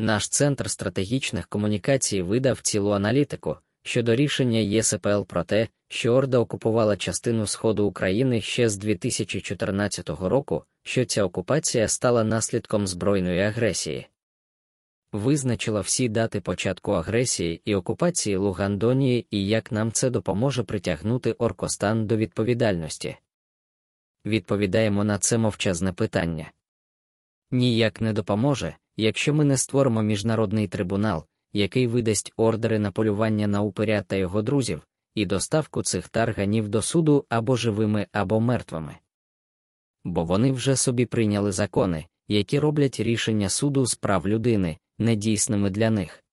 Наш центр стратегічних комунікацій видав цілу аналітику щодо рішення ЄСПЛ про те, що Орда окупувала частину сходу України ще з 2014 року, що ця окупація стала наслідком збройної агресії. Визначила всі дати початку агресії і окупації Лугандонії і як нам це допоможе притягнути Оркостан до відповідальності. Відповідаємо на це мовчазне питання. Ніяк не допоможе, якщо ми не створимо міжнародний трибунал, який видасть ордери на полювання на упиря та його друзів, і доставку цих тарганів до суду або живими, або мертвими. Бо вони вже собі прийняли закони, які роблять рішення суду з прав людини недійсними для них.